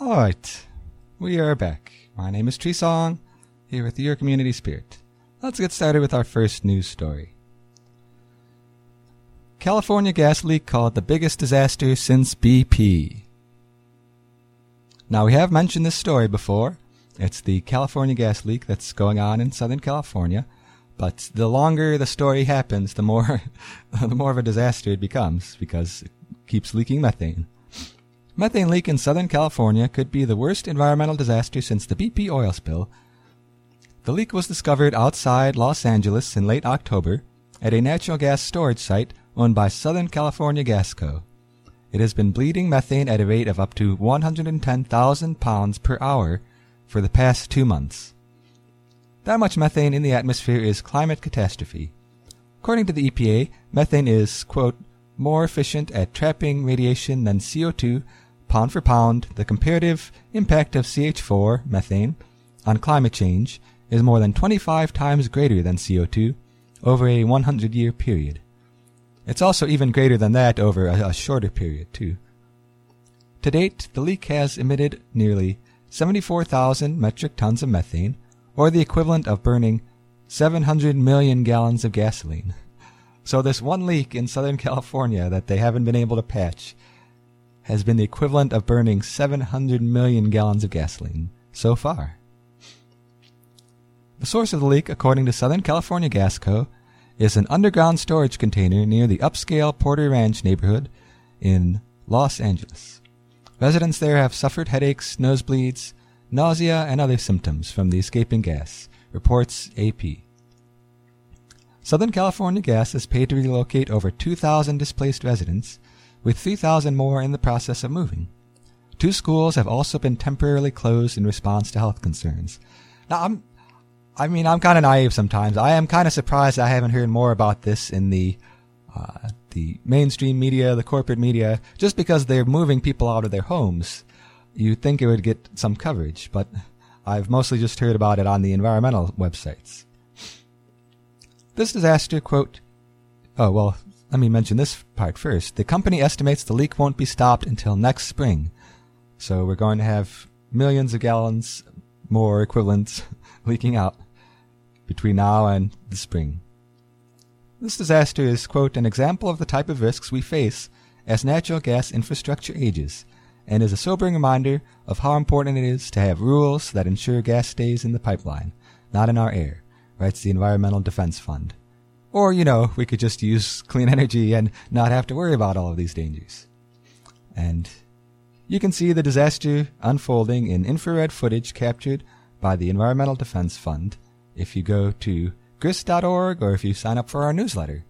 All right, we are back. My name is Tree Song, here with your community spirit. Let's get started with our first news story. California gas leak called the biggest disaster since BP. Now, we have mentioned this story before. It's the California gas leak that's going on in Southern California. But the longer the story happens, the more, the more of a disaster it becomes because it keeps leaking methane. Methane leak in Southern California could be the worst environmental disaster since the BP oil spill. The leak was discovered outside Los Angeles in late October at a natural gas storage site owned by Southern California Gas Co. It has been bleeding methane at a rate of up to 110,000 pounds per hour for the past two months. That much methane in the atmosphere is climate catastrophe. According to the EPA, methane is, quote, more efficient at trapping radiation than CO2 pound for pound. The comparative impact of CH4, methane, on climate change is more than 25 times greater than CO2 over a 100 year period. It's also even greater than that over a, a shorter period, too. To date, the leak has emitted nearly 74,000 metric tons of methane, or the equivalent of burning 700 million gallons of gasoline. So this one leak in Southern California that they haven't been able to patch has been the equivalent of burning 700 million gallons of gasoline so far. The source of the leak, according to Southern California Gas Co., is an underground storage container near the upscale Porter Ranch neighborhood in Los Angeles. Residents there have suffered headaches, nosebleeds, nausea, and other symptoms from the escaping gas, reports AP. Southern California Gas is paid to relocate over 2,000 displaced residents, with 3,000 more in the process of moving. Two schools have also been temporarily closed in response to health concerns. Now, I'm I mean, I'm kind of naive sometimes. I am kind of surprised I haven't heard more about this in the uh, the mainstream media, the corporate media, just because they're moving people out of their homes. You'd think it would get some coverage, but I've mostly just heard about it on the environmental websites. This disaster, quote, oh, well, let me mention this part first. The company estimates the leak won't be stopped until next spring. So we're going to have millions of gallons more equivalents leaking out between now and the spring. This disaster is, quote, an example of the type of risks we face as natural gas infrastructure ages, and is a sobering reminder of how important it is to have rules that ensure gas stays in the pipeline, not in our air, writes the Environmental Defense Fund. Or, you know, we could just use clean energy and not have to worry about all of these dangers. And you can see the disaster unfolding in infrared footage captured by the Environmental Defense Fund if you go to grist.org or if you sign up for our newsletter.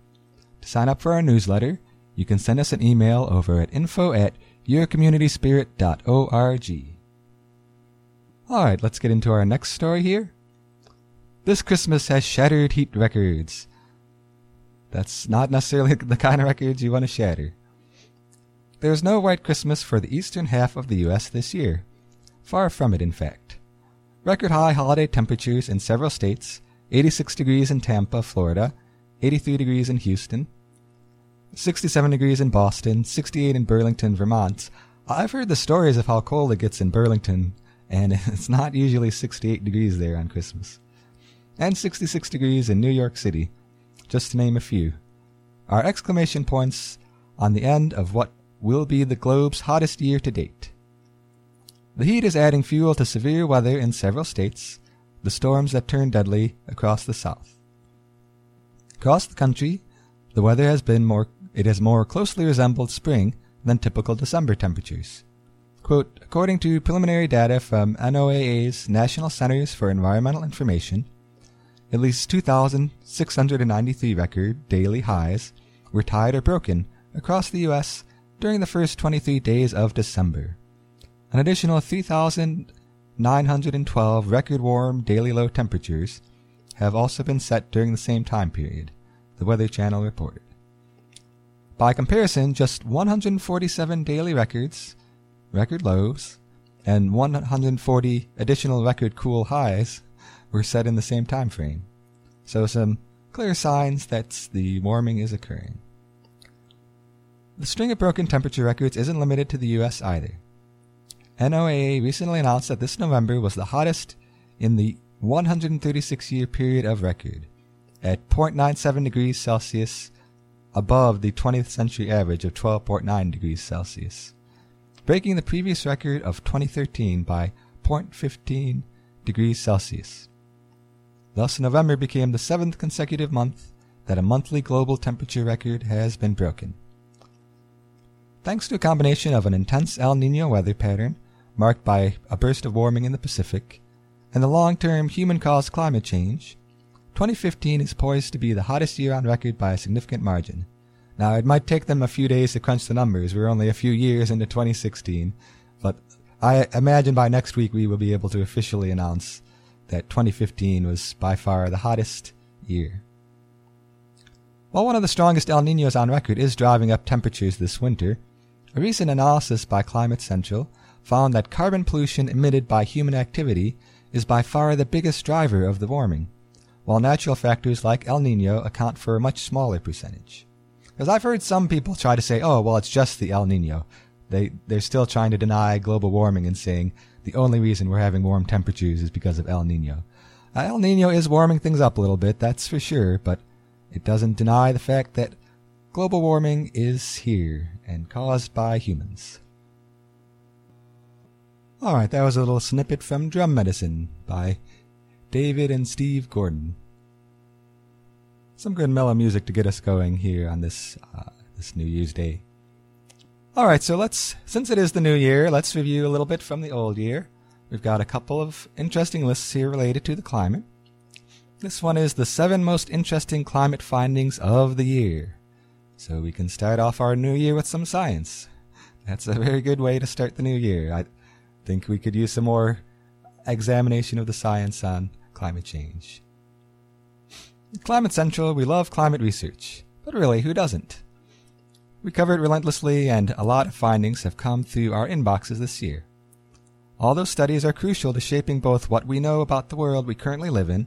To sign up for our newsletter, you can send us an email over at info at yourcommunityspirit.org. Alright, let's get into our next story here. This Christmas has shattered heat records. That's not necessarily the kind of records you want to shatter. There's no white Christmas for the eastern half of the U.S. this year. Far from it, in fact. Record high holiday temperatures in several states 86 degrees in Tampa, Florida, 83 degrees in Houston, 67 degrees in Boston, 68 in Burlington, Vermont. I've heard the stories of how cold it gets in Burlington, and it's not usually 68 degrees there on Christmas. And 66 degrees in New York City, just to name a few, are exclamation points on the end of what will be the globe's hottest year to date. The heat is adding fuel to severe weather in several states, the storms that turn deadly across the south. Across the country, the weather has been more it has more closely resembled spring than typical December temperatures. Quote, according to preliminary data from NOAA's National Centers for Environmental Information, at least 2,693 record daily highs were tied or broken across the U.S. during the first 23 days of December. An additional 3,912 record warm daily low temperatures have also been set during the same time period, the Weather Channel reported. By comparison, just 147 daily records, record lows, and 140 additional record cool highs were set in the same time frame. So some clear signs that the warming is occurring. The string of broken temperature records isn't limited to the US either. NOAA recently announced that this November was the hottest in the 136 year period of record, at 0.97 degrees Celsius above the 20th century average of 12.9 degrees Celsius, breaking the previous record of 2013 by 0.15 degrees Celsius. Thus, November became the seventh consecutive month that a monthly global temperature record has been broken. Thanks to a combination of an intense El Nino weather pattern, marked by a burst of warming in the Pacific, and the long term human caused climate change, 2015 is poised to be the hottest year on record by a significant margin. Now, it might take them a few days to crunch the numbers. We're only a few years into 2016, but I imagine by next week we will be able to officially announce that 2015 was by far the hottest year. While one of the strongest El Ninos on record is driving up temperatures this winter, a recent analysis by Climate Central found that carbon pollution emitted by human activity is by far the biggest driver of the warming, while natural factors like El Nino account for a much smaller percentage. Because I've heard some people try to say, oh, well, it's just the El Nino. They, they're still trying to deny global warming and saying the only reason we're having warm temperatures is because of El Nino. Uh, El Nino is warming things up a little bit, that's for sure, but it doesn't deny the fact that global warming is here and caused by humans. Alright, that was a little snippet from Drum Medicine by David and Steve Gordon. Some good mellow music to get us going here on this uh, this New Year's Day. Alright, so let's since it is the new year, let's review a little bit from the old year. We've got a couple of interesting lists here related to the climate. This one is the seven most interesting climate findings of the year. So we can start off our new year with some science. That's a very good way to start the new year. I, think we could use some more examination of the science on climate change. Climate Central, we love climate research, but really, who doesn't? We cover it relentlessly, and a lot of findings have come through our inboxes this year. All those studies are crucial to shaping both what we know about the world we currently live in,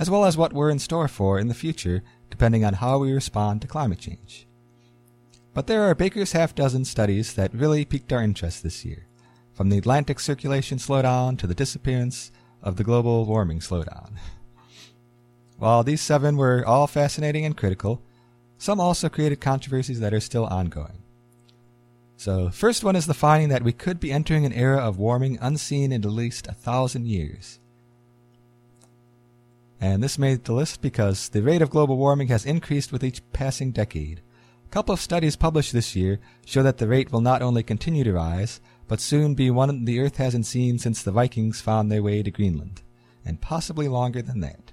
as well as what we're in store for in the future, depending on how we respond to climate change. But there are Baker's half dozen studies that really piqued our interest this year from the Atlantic circulation slowdown to the disappearance of the global warming slowdown. While these seven were all fascinating and critical, some also created controversies that are still ongoing. So, first one is the finding that we could be entering an era of warming unseen in at least a thousand years. And this made the list because the rate of global warming has increased with each passing decade. A couple of studies published this year show that the rate will not only continue to rise, but soon be one the Earth hasn't seen since the Vikings found their way to Greenland, and possibly longer than that.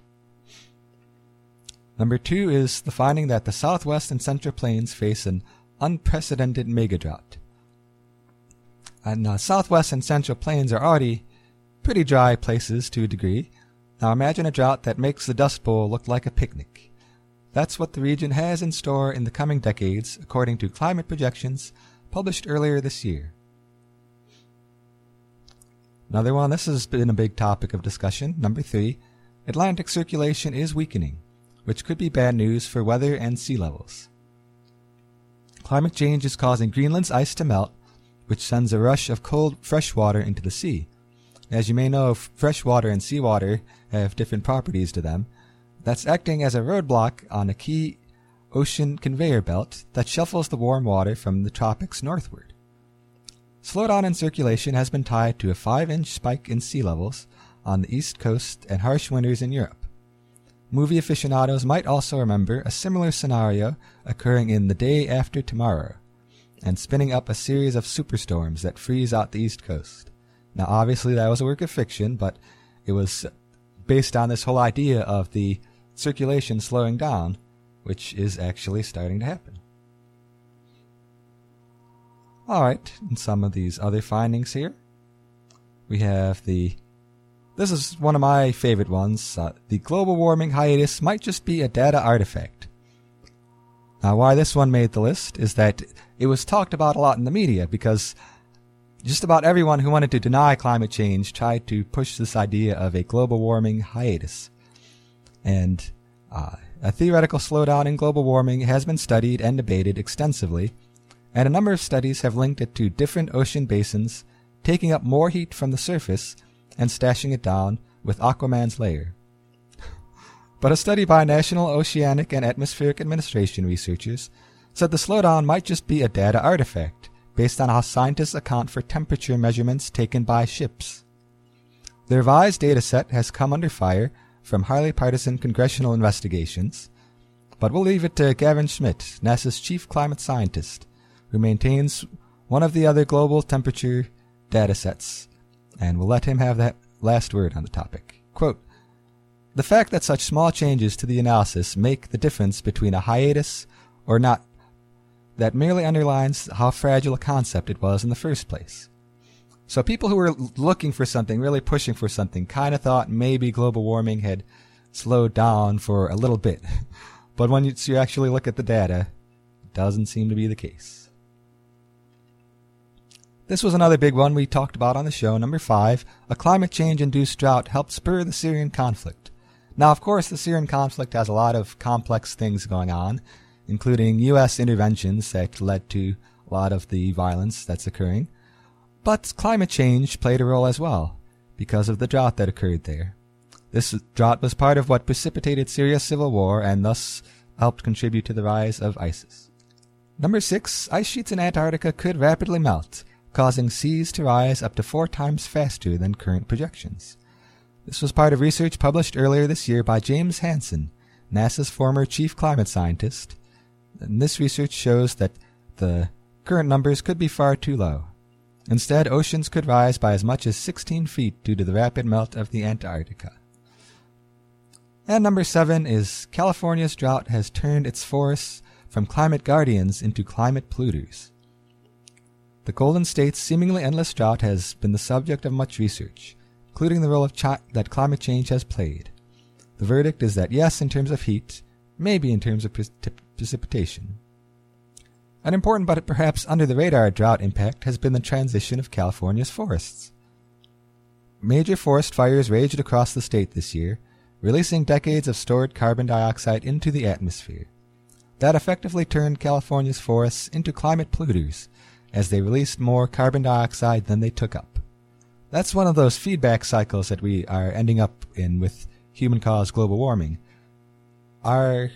Number two is the finding that the southwest and central plains face an unprecedented megadrought. And uh, southwest and central plains are already pretty dry places to a degree. Now imagine a drought that makes the Dust Bowl look like a picnic. That's what the region has in store in the coming decades, according to climate projections published earlier this year. Another one, this has been a big topic of discussion. Number three, Atlantic circulation is weakening, which could be bad news for weather and sea levels. Climate change is causing Greenland's ice to melt, which sends a rush of cold, fresh water into the sea. As you may know, fresh water and seawater have different properties to them. That's acting as a roadblock on a key ocean conveyor belt that shuffles the warm water from the tropics northward. Slowdown in circulation has been tied to a 5 inch spike in sea levels on the east coast and harsh winters in Europe. Movie aficionados might also remember a similar scenario occurring in The Day After Tomorrow and spinning up a series of superstorms that freeze out the east coast. Now, obviously, that was a work of fiction, but it was based on this whole idea of the circulation slowing down, which is actually starting to happen. Alright, and some of these other findings here. We have the. This is one of my favorite ones. Uh, the global warming hiatus might just be a data artifact. Now, why this one made the list is that it was talked about a lot in the media because just about everyone who wanted to deny climate change tried to push this idea of a global warming hiatus. And uh, a theoretical slowdown in global warming has been studied and debated extensively and a number of studies have linked it to different ocean basins taking up more heat from the surface and stashing it down with Aquaman's layer. but a study by National Oceanic and Atmospheric Administration researchers said the slowdown might just be a data artifact based on how scientists account for temperature measurements taken by ships. The revised data set has come under fire from highly partisan congressional investigations, but we'll leave it to Gavin Schmidt, NASA's chief climate scientist, who maintains one of the other global temperature data sets, and we'll let him have that last word on the topic. Quote, the fact that such small changes to the analysis make the difference between a hiatus or not that merely underlines how fragile a concept it was in the first place. So people who were looking for something, really pushing for something, kind of thought maybe global warming had slowed down for a little bit. but when you actually look at the data, it doesn't seem to be the case. This was another big one we talked about on the show, number five. A climate change induced drought helped spur the Syrian conflict. Now, of course, the Syrian conflict has a lot of complex things going on, including U.S. interventions that led to a lot of the violence that's occurring. But climate change played a role as well, because of the drought that occurred there. This drought was part of what precipitated Syria's civil war and thus helped contribute to the rise of ISIS. Number six, ice sheets in Antarctica could rapidly melt, causing seas to rise up to four times faster than current projections. This was part of research published earlier this year by James Hansen, NASA's former chief climate scientist. And this research shows that the current numbers could be far too low. Instead, oceans could rise by as much as 16 feet due to the rapid melt of the Antarctica. And number seven is California's drought has turned its forests from climate guardians into climate polluters. The Golden State's seemingly endless drought has been the subject of much research, including the role chi- that climate change has played. The verdict is that yes, in terms of heat, maybe in terms of pre- precipitation. An important but perhaps under the radar drought impact has been the transition of California's forests. Major forest fires raged across the state this year, releasing decades of stored carbon dioxide into the atmosphere. That effectively turned California's forests into climate polluters as they released more carbon dioxide than they took up. That's one of those feedback cycles that we are ending up in with human caused global warming. Our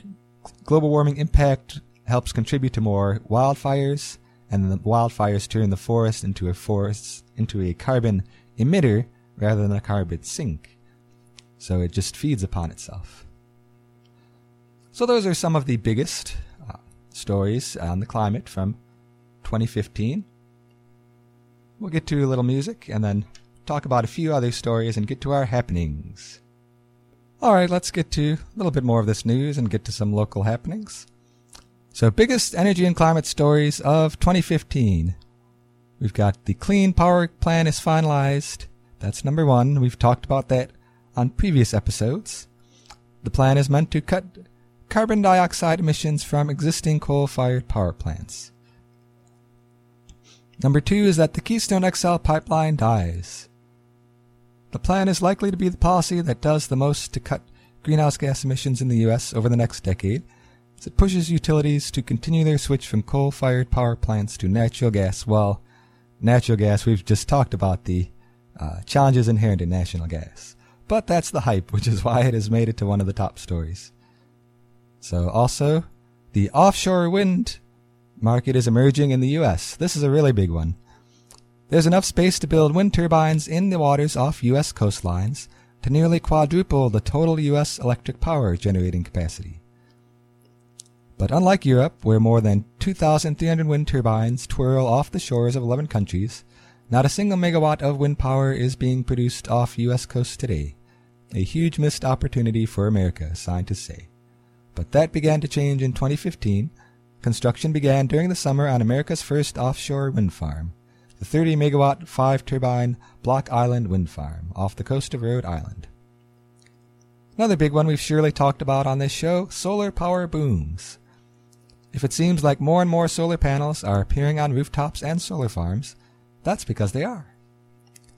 global warming impact helps contribute to more wildfires, and the wildfires turn the forest into a forest into a carbon emitter rather than a carbon sink. So it just feeds upon itself. So those are some of the biggest uh, stories on the climate from 2015. We'll get to a little music and then talk about a few other stories and get to our happenings. All right, let's get to a little bit more of this news and get to some local happenings. So, biggest energy and climate stories of 2015. We've got the Clean Power Plan is finalized. That's number one. We've talked about that on previous episodes. The plan is meant to cut carbon dioxide emissions from existing coal fired power plants. Number two is that the Keystone XL pipeline dies. The plan is likely to be the policy that does the most to cut greenhouse gas emissions in the U.S. over the next decade, as it pushes utilities to continue their switch from coal fired power plants to natural gas. Well, natural gas, we've just talked about the uh, challenges inherent in natural gas. But that's the hype, which is why it has made it to one of the top stories. So, also, the offshore wind market is emerging in the U.S. This is a really big one. There's enough space to build wind turbines in the waters off U.S. coastlines to nearly quadruple the total U.S. electric power generating capacity. But unlike Europe, where more than 2,300 wind turbines twirl off the shores of 11 countries, not a single megawatt of wind power is being produced off U.S. coasts today. A huge missed opportunity for America, scientists say. But that began to change in 2015 Construction began during the summer on America's first offshore wind farm, the 30 megawatt 5 turbine Block Island Wind Farm off the coast of Rhode Island. Another big one we've surely talked about on this show solar power booms. If it seems like more and more solar panels are appearing on rooftops and solar farms, that's because they are.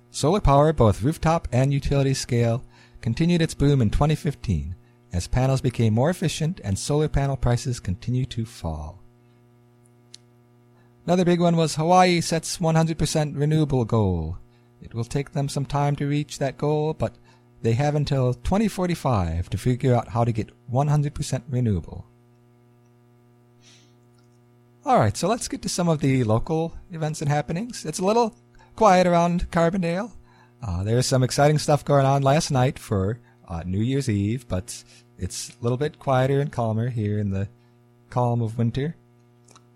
Solar power, both rooftop and utility scale, continued its boom in 2015 as panels became more efficient and solar panel prices continue to fall. Another big one was Hawaii sets 100% renewable goal. It will take them some time to reach that goal, but they have until 2045 to figure out how to get 100% renewable. Alright, so let's get to some of the local events and happenings. It's a little quiet around Carbondale. Uh, there's some exciting stuff going on last night for uh, New Year's Eve, but it's a little bit quieter and calmer here in the calm of winter.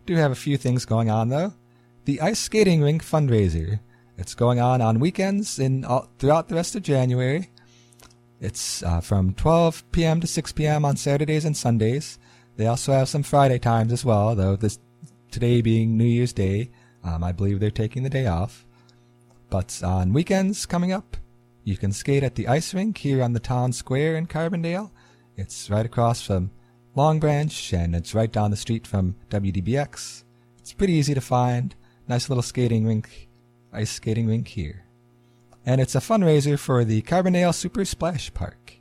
Do have a few things going on though. The ice skating rink fundraiser. It's going on on weekends in all, throughout the rest of January. It's uh, from 12 p.m. to 6 p.m. on Saturdays and Sundays. They also have some Friday times as well, though this today being New Year's Day, um, I believe they're taking the day off. But on weekends coming up, you can skate at the ice rink here on the town square in Carbondale. It's right across from Long Branch, and it's right down the street from WDBX. It's pretty easy to find. Nice little skating rink, ice skating rink here. And it's a fundraiser for the Carbondale Super Splash Park.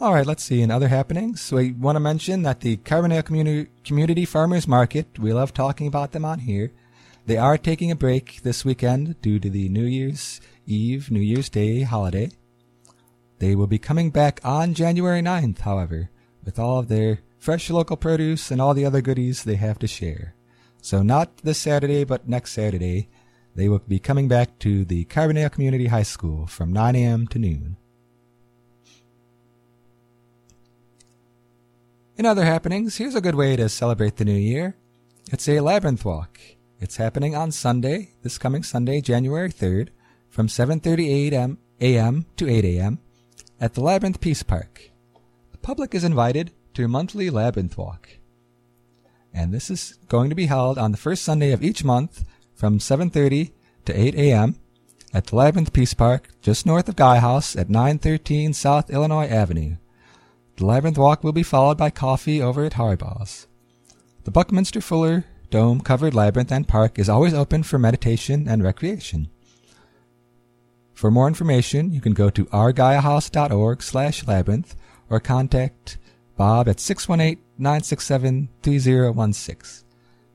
All right, let's see. In other happenings, we want to mention that the Carbondale Community, Community Farmers Market, we love talking about them on here. They are taking a break this weekend due to the New Year's Eve, New Year's Day holiday. They will be coming back on January 9th, however, with all of their fresh local produce and all the other goodies they have to share. So not this Saturday, but next Saturday, they will be coming back to the Carbondale Community High School from 9 a.m. to noon. In other happenings, here's a good way to celebrate the new year. It's a labyrinth walk. It's happening on Sunday, this coming Sunday, January 3rd, from 7:30 a.m. to 8 a.m. at the Labyrinth Peace Park. The public is invited to a monthly labyrinth walk. And this is going to be held on the first Sunday of each month from 7:30 to 8 a.m. at the Labyrinth Peace Park, just north of Gaia House at 913 South Illinois Avenue. The Labyrinth Walk will be followed by coffee over at Harbaugh's. The Buckminster Fuller dome covered labyrinth and park is always open for meditation and recreation. For more information, you can go to ourgaiahouse.org slash labyrinth or contact Bob at 618-967-3016.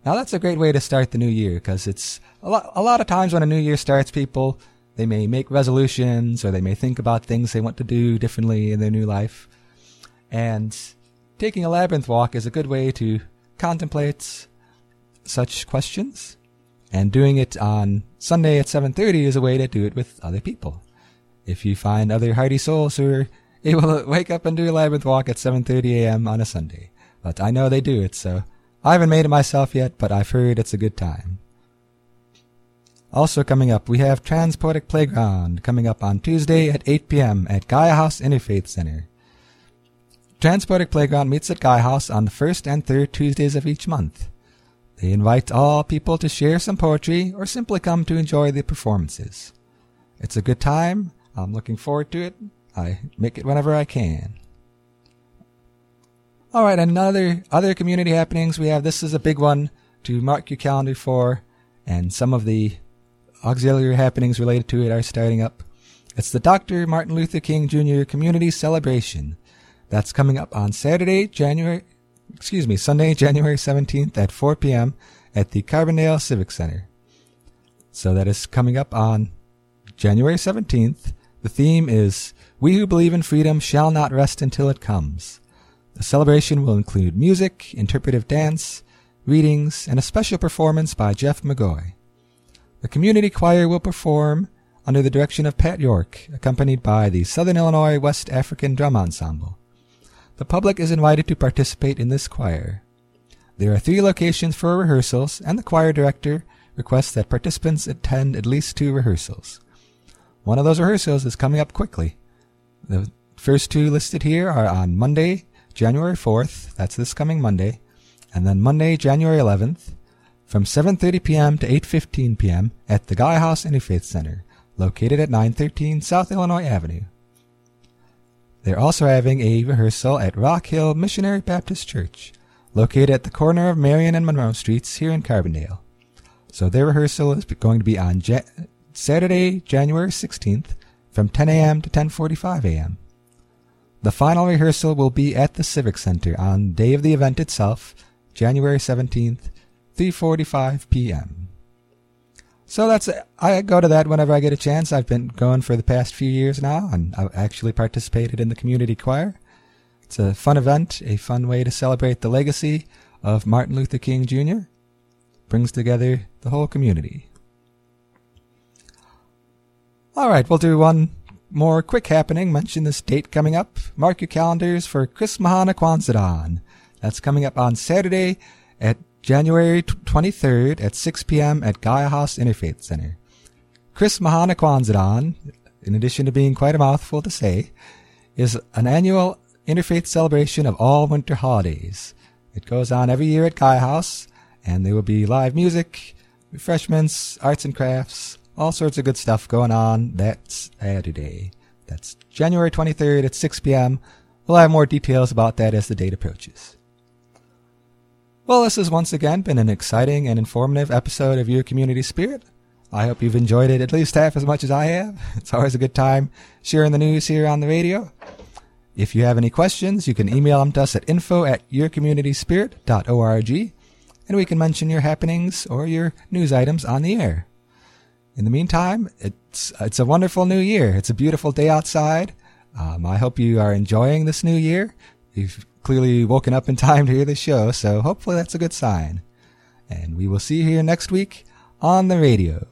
Now that's a great way to start the new year because it's a lot, a lot of times when a new year starts, people, they may make resolutions or they may think about things they want to do differently in their new life. And taking a labyrinth walk is a good way to contemplate such questions. And doing it on Sunday at 7.30 is a way to do it with other people. If you find other hearty souls who are able to wake up and do a labyrinth walk at 7.30 a.m. on a Sunday. But I know they do it, so I haven't made it myself yet, but I've heard it's a good time. Also coming up, we have Transpoetic Playground coming up on Tuesday at 8 p.m. at Gaia House Interfaith Center. Transpoetic Playground meets at Gaia House on the first and third Tuesdays of each month. They invite all people to share some poetry or simply come to enjoy the performances. It's a good time. I'm looking forward to it. I make it whenever I can. All right, another other community happenings we have. This is a big one to mark your calendar for, and some of the auxiliary happenings related to it are starting up. It's the Dr. Martin Luther King Jr. Community Celebration. That's coming up on Saturday, January, excuse me, Sunday, January 17th at 4 p.m. at the Carbondale Civic Center. So that is coming up on January 17th. The theme is We Who Believe in Freedom Shall Not Rest Until It Comes. The celebration will include music, interpretive dance, readings, and a special performance by Jeff McGoy. The community choir will perform under the direction of Pat York, accompanied by the Southern Illinois West African Drum Ensemble. The public is invited to participate in this choir. There are three locations for rehearsals, and the choir director requests that participants attend at least two rehearsals. One of those rehearsals is coming up quickly. The first two listed here are on Monday, January 4th, that's this coming Monday, and then Monday, January 11th, from 7:30 p.m. to 8:15 p.m. at the Gaia House Interfaith Center, located at 913 South Illinois Avenue. They're also having a rehearsal at Rock Hill Missionary Baptist Church, located at the corner of Marion and Monroe Streets here in Carbondale. So their rehearsal is going to be on Saturday, January 16th from 10 a.m. to 10:45 a.m. the final rehearsal will be at the Civic Center on day of the event itself, January 17th, 3:45 p.m. So that's I go to that whenever I get a chance. I've been going for the past few years now, and I've actually participated in the community choir. It's a fun event, a fun way to celebrate the legacy of Martin Luther King Jr. Brings together the whole community. All right, we'll do one more quick happening. Mention this date coming up. Mark your calendars for Chris Mahana Kwanzaa That's coming up on Saturday at January 23rd at 6 p.m. at Gaia House Interfaith Center. Chris Mahana Kwanzaa in addition to being quite a mouthful to say, is an annual interfaith celebration of all winter holidays. It goes on every year at Gaia House, and there will be live music, refreshments, arts and crafts, all sorts of good stuff going on that Saturday. That's January 23rd at 6 p.m. We'll have more details about that as the date approaches. Well, this has once again been an exciting and informative episode of Your Community Spirit. I hope you've enjoyed it at least half as much as I have. It's always a good time sharing the news here on the radio. If you have any questions, you can email them to us at info at yourcommunityspirit.org and we can mention your happenings or your news items on the air. In the meantime, it's, it's a wonderful new year. It's a beautiful day outside. Um, I hope you are enjoying this new year. You've clearly woken up in time to hear the show, so hopefully that's a good sign. And we will see you here next week on the radio.